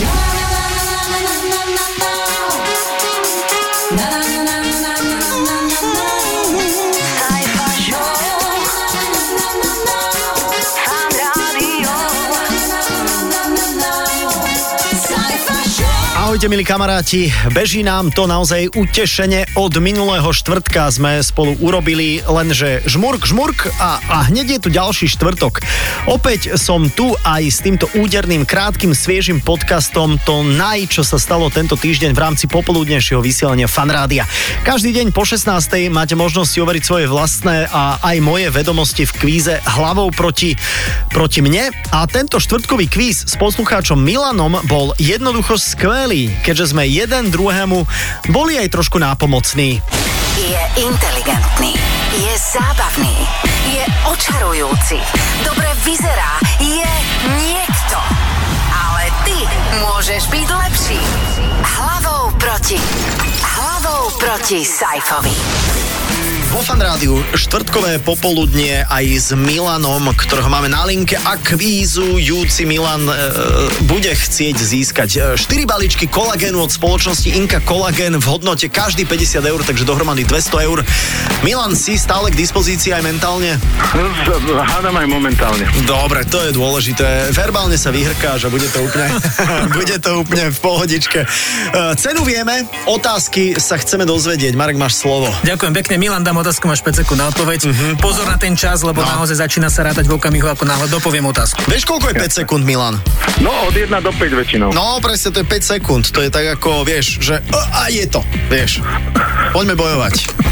Yeah. Ahojte milí kamaráti, beží nám to naozaj utešene. Od minulého štvrtka sme spolu urobili lenže žmurk, žmurk a, a hneď je tu ďalší štvrtok. Opäť som tu aj s týmto úderným, krátkým, sviežim podcastom To naj, čo sa stalo tento týždeň v rámci popoludnejšieho vysielania Fanrádia. Každý deň po 16. máte možnosť si overiť svoje vlastné a aj moje vedomosti v kvíze hlavou proti, proti mne. A tento štvrtkový kvíz s poslucháčom Milanom bol jednoducho skvelý keďže sme jeden druhému boli aj trošku nápomocní. Je inteligentný, je zábavný, je očarujúci, dobre vyzerá, je niekto. Ale ty môžeš byť lepší. Hlavou proti. Hlavou proti Saifovi. Vo fan rádiu štvrtkové popoludnie aj s Milanom, ktorého máme na linke a kvízu Júci Milan e, bude chcieť získať 4 e, balíčky kolagénu od spoločnosti Inka Kolagén v hodnote každý 50 eur, takže dohromady 200 eur. Milan, si stále k dispozícii aj mentálne? Hádam aj momentálne. Dobre, to je dôležité. Verbálne sa vyhrkáš a bude to úplne, bude to úplne v pohodičke. E, cenu vieme, otázky sa chceme dozvedieť. Marek, máš slovo. Ďakujem pekne, Milan, dám otázku, máš 5 sekúnd na odpoveď. Uh-huh. Pozor na ten čas, lebo no. naozaj začína sa rátať v okamihu, ako náhle dopoviem otázku. Vieš, koľko je 5 sekúnd, Milan? No, od 1 do 5 väčšinou. No, presne, to je 5 sekúnd. To je tak ako, vieš, že a je to, vieš. Poďme bojovať.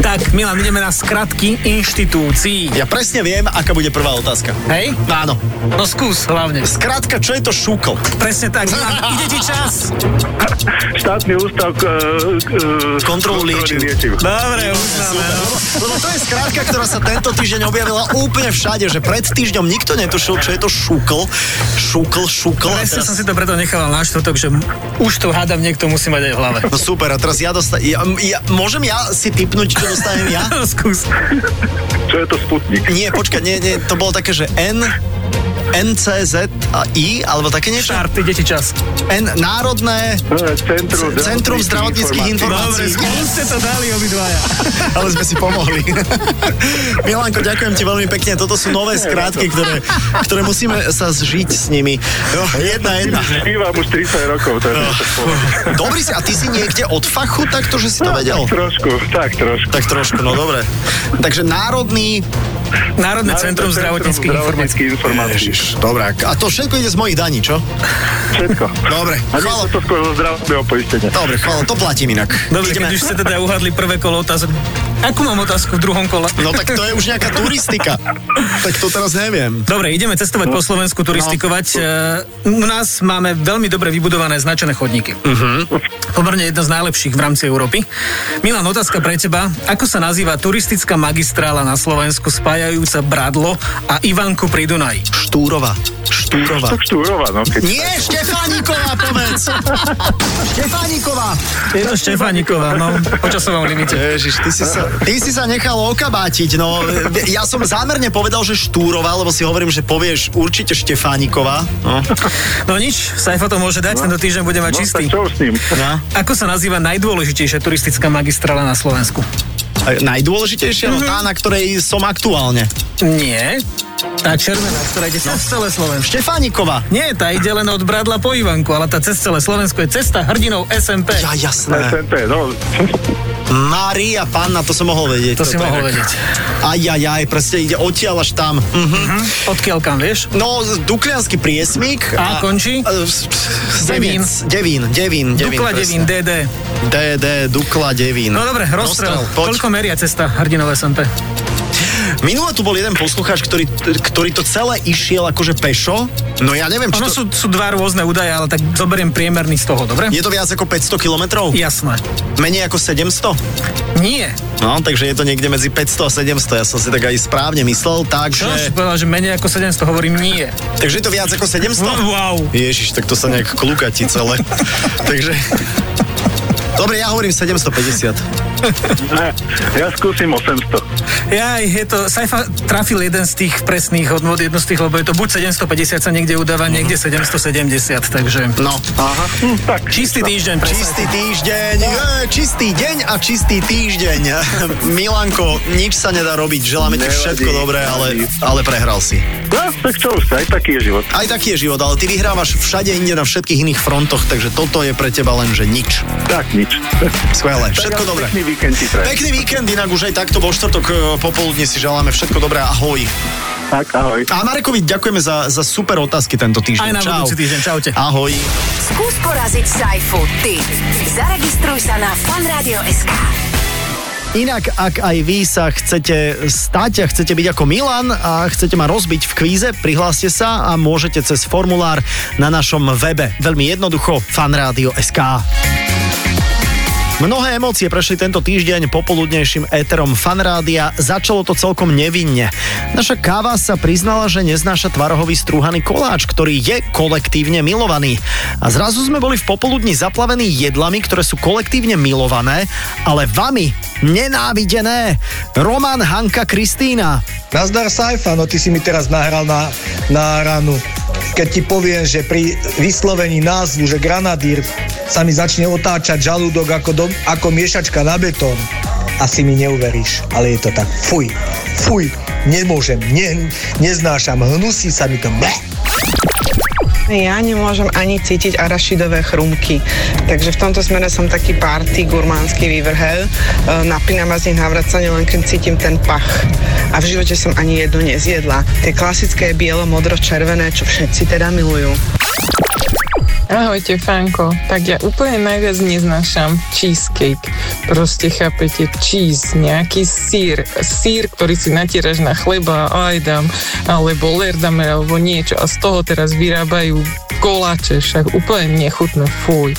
Tak, Milan, ideme na skratky inštitúcií. Ja presne viem, aká bude prvá otázka. Hej? Áno. No skús hlavne. Skratka, čo je to šúkol? Presne tak, Milan, ide ti čas. Štátny ústav k, k, kontrolu liečiv. Dobre, uznáme. Lebo to je skratka, ktorá sa tento týždeň objavila úplne všade, že pred týždňom nikto netušil, čo je to šúkol. Šúkol, šúkol. Presne teraz... som si to preto nechal na štvrtok, že už to hádam, niekto musí mať aj v hlave. No super, a teraz ja dostanem, ja, ja, môžem ja si typnúť, čo dostanem ja? Skús. Čo je to Sputnik? Nie, počkaj, nie, nie, to bolo také, že N, NCZI, alebo také niečo? Štart, ide ti čas. N, Národné Centrum, c- Centrum zdravotníckých informácií. Dobre, ste to dali obidvaja. Ale sme si pomohli. Milanko, ďakujem ti veľmi pekne. Toto sú nové skrátky, ktoré, ktoré musíme sa zžiť s nimi. No, jedna, jedna. Žívam už 30 rokov. To je no. Dobrý si, a ty si niekde od fachu takto, že si to vedel? Tak trošku, tak trošku. Tak trošku, no dobre. Takže Národný Národné centrum zdravotníckých informácií. informácií. Dobre, a to všetko ide z mojich daní, čo? Všetko. Dobre, A nie to skôr zo zdravotného poistenia. Dobre, chvála, to platím inak. Dobre, Ideme. keď už ste teda uhadli prvé kolo otázok, akú mám otázku v druhom kole? No tak to je už nejaká turistika. tak to teraz neviem. Dobre, ideme cestovať no. po Slovensku, turistikovať. No. U nás máme veľmi dobre vybudované značené chodníky. Uh-huh. Pomerne jedno z najlepších v rámci Európy. Milan, otázka pre teba. Ako sa nazýva turistická magistrála na Slovensku spájajúca Bradlo a Ivanku pri Dunaji? Štúrova. Štúrova. Tak Štúrova, no. Keď... Nie, Štefániková, povedz. Štefániková. Je to Štefániková, no, po časovom limite. Ježiš, ty si sa, ty si sa nechal okabátiť, no. Ja som zámerne povedal, že Štúrova, lebo si hovorím, že povieš určite Štefániková. No, no nič, Saifa to môže dať, no. tento týždeň bude mať no, čistý. Tak čo s ním? No. Ako sa nazýva najdôležitejšia turistická magistrála na Slovensku? Najdôležitejšia? Mm-hmm. No tá, na ktorej som aktuálne. Nie. Tá červená, ktorá ide cez celé Slovensko. Štefánikova. Nie, tá ide len od Bradla po Ivanku, ale tá cez celé Slovensko je cesta hrdinov SMP. Ja, jasné. SMP, no. Maria Panna, to som mohol vedieť. To si mohol vedieť. Aj, aj, aj, presne ide odtiaľ až tam. Mhm. Uh-huh. Odkiaľ kam, vieš? No, Duklianský priesmík. A, a končí? Devín. Devín, Devín, Devín. Dukla Devín, DD. DD, Dukla Devín. No dobre, rozstrel. Koľko meria cesta hrdinov SMP? Minule tu bol jeden poslucháč, ktorý, ktorý to celé išiel akože pešo. No ja neviem, či ono to... sú, sú dva rôzne údaje, ale tak zoberiem priemerný z toho, dobre? Je to viac ako 500 kilometrov? Jasné. Menej ako 700? Nie. No, takže je to niekde medzi 500 a 700. Ja som si tak aj správne myslel, takže... Čo si povedal, že menej ako 700, hovorím nie. Takže je to viac ako 700? Wow. Ježiš, tak to sa nejak klúka ti celé. takže... Dobre, ja hovorím 750. Ne, ja skúsim 800. Jaj, je to, Saifa trafil jeden z tých presných hodnot, jednu z tých, lebo je to buď 750 sa niekde udáva, niekde 770, takže... No, Aha, hm, tak. Čistý týždeň pre Čistý týždeň, e, čistý deň a čistý týždeň. Milanko, nič sa nedá robiť, želáme ti všetko dobré, ale, ale prehral si. No, tak čo už, aj taký je život. Aj taký je život, ale ty vyhrávaš všade inde na všetkých iných frontoch, takže toto je pre teba len, že nič. Tak nič. Skvelé, všetko dobré. Pekný víkend ti prajem. Pekný víkend, inak už aj takto vo štvrtok e, popoludne si želáme všetko dobré, ahoj. Tak, ahoj. A Marekovi ďakujeme za, za super otázky tento týždeň. Aj na Čau. budúci týždeň, čaute. Ahoj. Skús poraziť Saifu ty. Zaregistruj sa na fanradio.sk. Inak, ak aj vy sa chcete stať a chcete byť ako Milan a chcete ma rozbiť v kvíze, prihláste sa a môžete cez formulár na našom webe. Veľmi jednoducho fanradio.sk. Mnohé emócie prešli tento týždeň popoludnejším éterom fanrádia. Začalo to celkom nevinne. Naša káva sa priznala, že neznáša tvarohový strúhaný koláč, ktorý je kolektívne milovaný. A zrazu sme boli v popoludní zaplavení jedlami, ktoré sú kolektívne milované, ale vami nenávidené. Roman, Hanka, Kristýna. Nazdar Saifa, no ty si mi teraz nahral na, na ranu. Keď ti poviem, že pri vyslovení názvu, že granadír sa mi začne otáčať žalúdok ako, dom, ako miešačka na betón, asi mi neuveríš, ale je to tak. Fuj, fuj, nemôžem, ne, neznášam, hnusí sa mi to. Bleh. Ja nemôžem ani cítiť arašidové chrumky, takže v tomto smere som taký party gurmánsky vývrhel. E, Napínam z nich navracanie len keď cítim ten pach. A v živote som ani jednu nezjedla. Tie klasické bielo, modro, červené, čo všetci teda milujú. Ahojte, Franko. Tak ja úplne najviac neznášam cheesecake. Proste chápete, cheese, nejaký sír. Sír, ktorý si natieraš na chleba, aj dám, alebo lerdame, alebo niečo. A z toho teraz vyrábajú koláče, však úplne nechutné, fuj.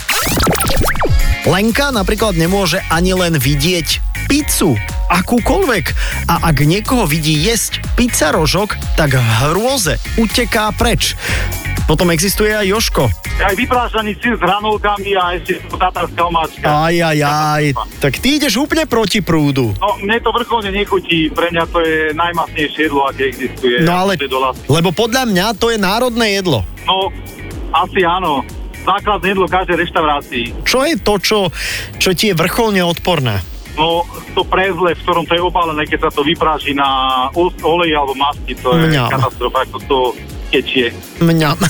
Lenka napríklad nemôže ani len vidieť pizzu, akúkoľvek. A ak niekoho vidí jesť pizza rožok, tak hrôze uteká preč. Potom existuje aj Joško. Aj vyprážaný sír s hranolkami a ešte tatárska omáčka. Aj, aj, aj. Tak ty ideš úplne proti prúdu. No, mne to vrcholne nechutí, pre mňa to je najmasnejšie jedlo, aké existuje. No ale, lebo podľa mňa to je národné jedlo. No, asi áno. Základné jedlo každej reštaurácii. Čo je to, čo, čo ti je vrcholne odporné? No, to prezle, v ktorom to je obalené, keď sa to vypráži na os- olej alebo masti, to je Mňam. katastrofa, ako to tečie. Mňam.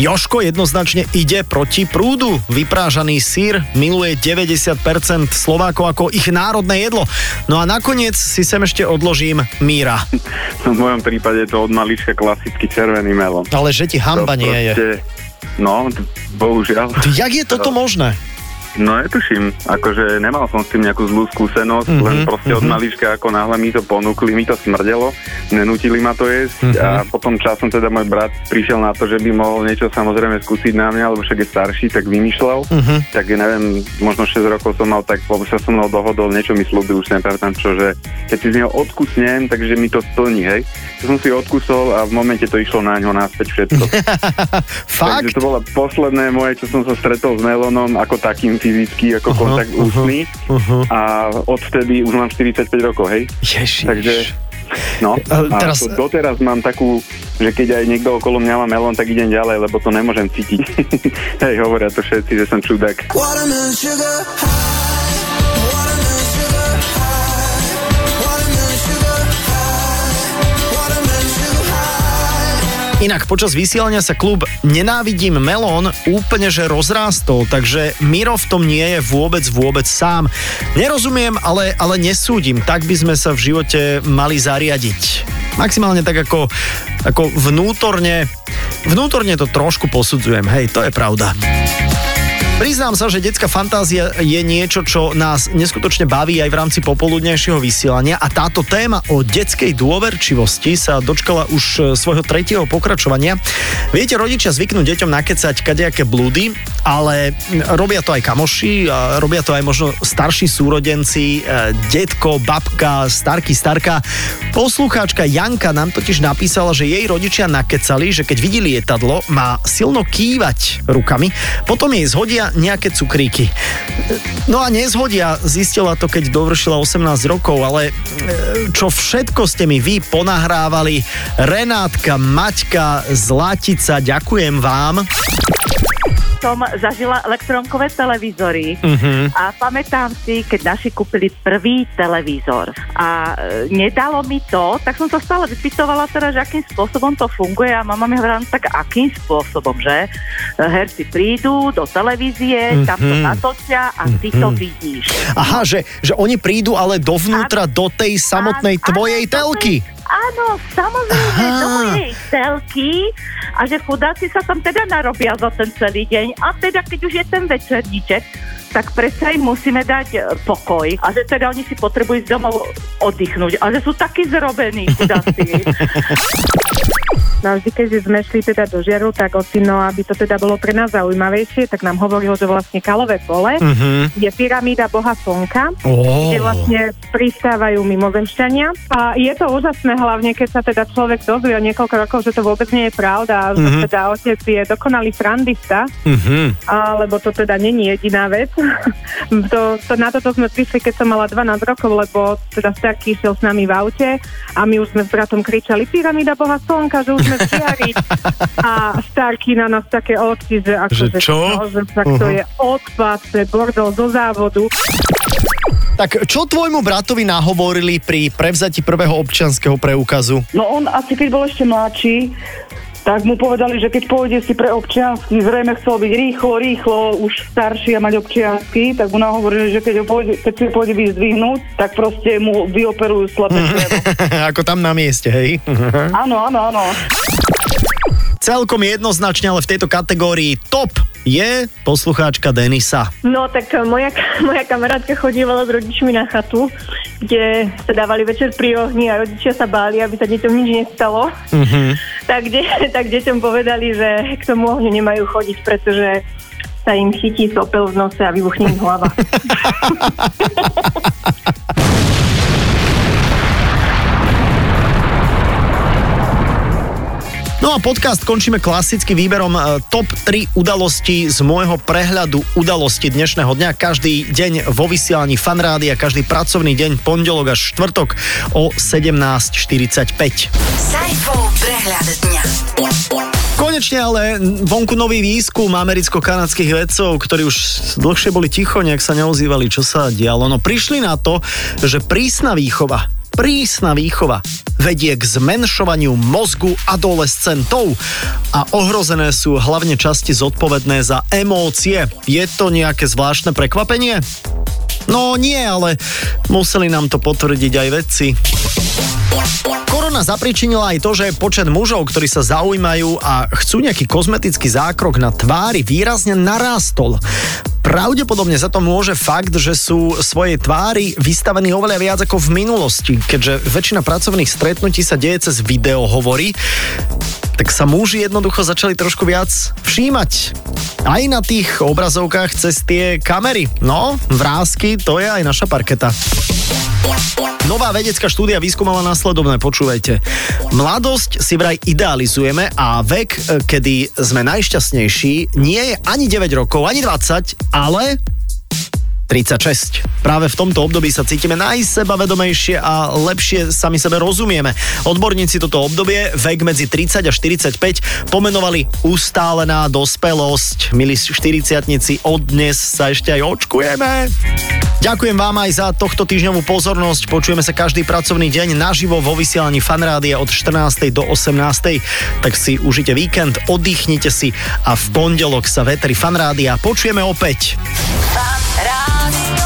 Joško jednoznačne ide proti prúdu. Vyprážaný sír miluje 90% Slovákov ako ich národné jedlo. No a nakoniec si sem ešte odložím Míra. V mojom prípade je to od malička klasický červený melón. Ale že ti hamba To nie je. proste- No, t- bohužiaľ. Jak je toto možné? No netuším, akože nemal som s tým nejakú zlú skúsenosť, Mhm, mm-hmm, len proste od mhm. malička ako náhle mi to ponúkli, mi to smrdelo, nenútili ma to jesť Mhm. a potom časom teda môj brat prišiel na to, že by mohol niečo samozrejme skúsiť na mňa, lebo však je starší, tak vymýšľal. Mhm. Tak ja neviem, možno 6 rokov som mal, tak lebo sa so mnou dohodol, niečo mi slúbil, už nepamätám čo, že keď si z neho odkusnem, takže mi to splní, hej. To som si odkusol a v momente to išlo na ňo naspäť všetko. Fakt? Takže to bola posledné moje, čo som sa stretol s melónom ako takým fyzicky, ako kontakt aha, ústny. aha. A odvtedy už mám 45 rokov, hej. Ježiš. Takže, no, a teraz- doteraz mám takú, že keď aj niekto okolo mňa má melón, tak idem ďalej, lebo to nemôžem cítiť. hej, hovoria to všetci, že som čudák. Inak počas vysielania sa klub Nenávidím melón úplne že rozrástol, takže Miro v tom nie je vôbec, vôbec sám. Nerozumiem, ale, ale nesúdim. Tak by sme sa v živote mali zariadiť. Maximálne tak ako, ako vnútorne, vnútorne to trošku posudzujem. Hej, to je pravda. Priznám sa, že detská fantázia je niečo, čo nás neskutočne baví aj v rámci popoludnejšieho vysielania a táto téma o detskej dôverčivosti sa dočkala už e, svojho tretieho pokračovania. Viete, rodičia zvyknú deťom nakecať kadejaké blúdy ale robia to aj kamoši, a robia to aj možno starší súrodenci, e, detko, babka, starky, starka. Poslucháčka Janka nám totiž napísala, že jej rodičia nakecali, že keď videli lietadlo, má silno kývať rukami, potom jej zhodia nejaké cukríky. No a nezhodia, zistila to, keď dovršila 18 rokov, ale e, čo všetko ste mi vy ponahrávali. Renátka, Maťka, Zlatica, ďakujem vám. Som zažila elektronkové televízory Mhm. a pamätám si, keď naši kúpili prvý televízor a e, nedalo mi to, tak som sa stále vypytovala teda, že akým spôsobom to funguje a mama mi hovorila, no tak akým spôsobom, že E, herci prídu do televízie, tam to Mhm. natočia a ty to Mhm. vidíš. Aha, že, že oni prídu ale dovnútra do tej samotnej tvojej telky. Áno, samozrejme, do mojej telky a že chudáci sa tam teda narobia za ten celý deň. A teda keď už je ten večerníček, tak predsa im musíme dať e, pokoj. A že teda oni si potrebujú z domov oddychnúť. A že sú takí zrobení chudáci. No vždy, keď sme šli teda do žiaru, tak ocino, aby to teda bolo pre nás zaujímavejšie, tak nám hovoril, že vlastne kalové pole Mhm. je pyramída Boha Slnka, Ó. kde vlastne pristávajú mimozemšťania. A je to úžasné, hlavne keď sa teda človek dozvie o niekoľko rokov, že to vôbec nie je pravda, že Mhm. teda otec je dokonalý frandista, Mhm. alebo to teda není jediná vec. to, to, na toto sme prišli, keď som mala 12 rokov, lebo teda starky išiel s nami v aute a my už sme s bratom kričali pyramída Boha Slnka, že už sme v žiari. a starky na nás také oči, že ako, Že čo? že tak to Mhm. je odpad, to je bordel zo závodu. Tak čo tvojmu bratovi nahovorili pri prevzati prvého občianského preukazu? No on asi keď bol ešte mladší, tak mu povedali, že keď pôjde si pre občiansky, zrejme chcel byť rýchlo, rýchlo, už starší a mať občiansky, tak mu nahovorili, že keď, ho pôjde, keď si ho pôjde vyzdvihnúť, tak proste mu vyoperujú črevo. Ako tam na mieste, hej? Áno, áno, áno. Celkom jednoznačne, ale v tejto kategórii top je poslucháčka Denisa. No tak eh, moja, moja kamarátka chodívala s rodičmi na chatu, kde sa dávali večer pri ohni a rodičia sa báli, aby sa deťom nič nestalo. Mhm. Tak, de, tak deťom povedali, že k tomu ohňu nemajú chodiť, pretože sa im chytí sopel v nose a vybuchne im hlava. No a podcast končíme klasicky výberom e, top 3 udalosti z môjho prehľadu udalosti dnešného dňa. Každý deň vo vysielaní fanrády a každý pracovný deň, pondelok až štvrtok o 17.45. Saifov prehľad dňa. Konečne ale vonku nový výskum americko-kanadských vedcov, ktorí už dlhšie boli ticho, nejak sa neozývali, čo sa dialo. No prišli na to, že prísna výchova, prísna výchova vedie k zmenšovaniu mozgu adolescentov a ohrozené sú hlavne časti zodpovedné za emócie. Je to nejaké zvláštne prekvapenie? No nie, ale museli nám to potvrdiť aj vedci. Korona zapričinila aj to, že počet mužov, ktorí sa zaujímajú a chcú nejaký kozmetický zákrok na tvári výrazne narástol. Pravdepodobne za to môže fakt, že sú svojej tvári vystavení oveľa viac ako v minulosti, keďže väčšina pracovných stretnutí sa deje cez videohovory, tak sa muži jednoducho začali trošku viac všímať. Aj na tých obrazovkách cez tie kamery. No, vrázky, to je aj naša parketa. Nová vedecká štúdia vyskúmala následovné, počúvajte. Mladosť si vraj idealizujeme a vek, e, kedy sme najšťastnejší, nie je ani 9 rokov, ani 20, ale 36. Práve v tomto období sa cítime najsebavedomejšie a lepšie sami sebe rozumieme. Odborníci toto obdobie, vek medzi 30 a 45, pomenovali ustálená dospelosť. Milí 40 od dnes sa ešte aj očkujeme. Ďakujem vám aj za tohto týždňovú pozornosť. Počujeme sa každý pracovný deň naživo vo vysielaní Fanrádia od 14. do 18. Tak si užite víkend, oddychnite si a v pondelok sa vetri Fanrádia počujeme opäť. Fan us.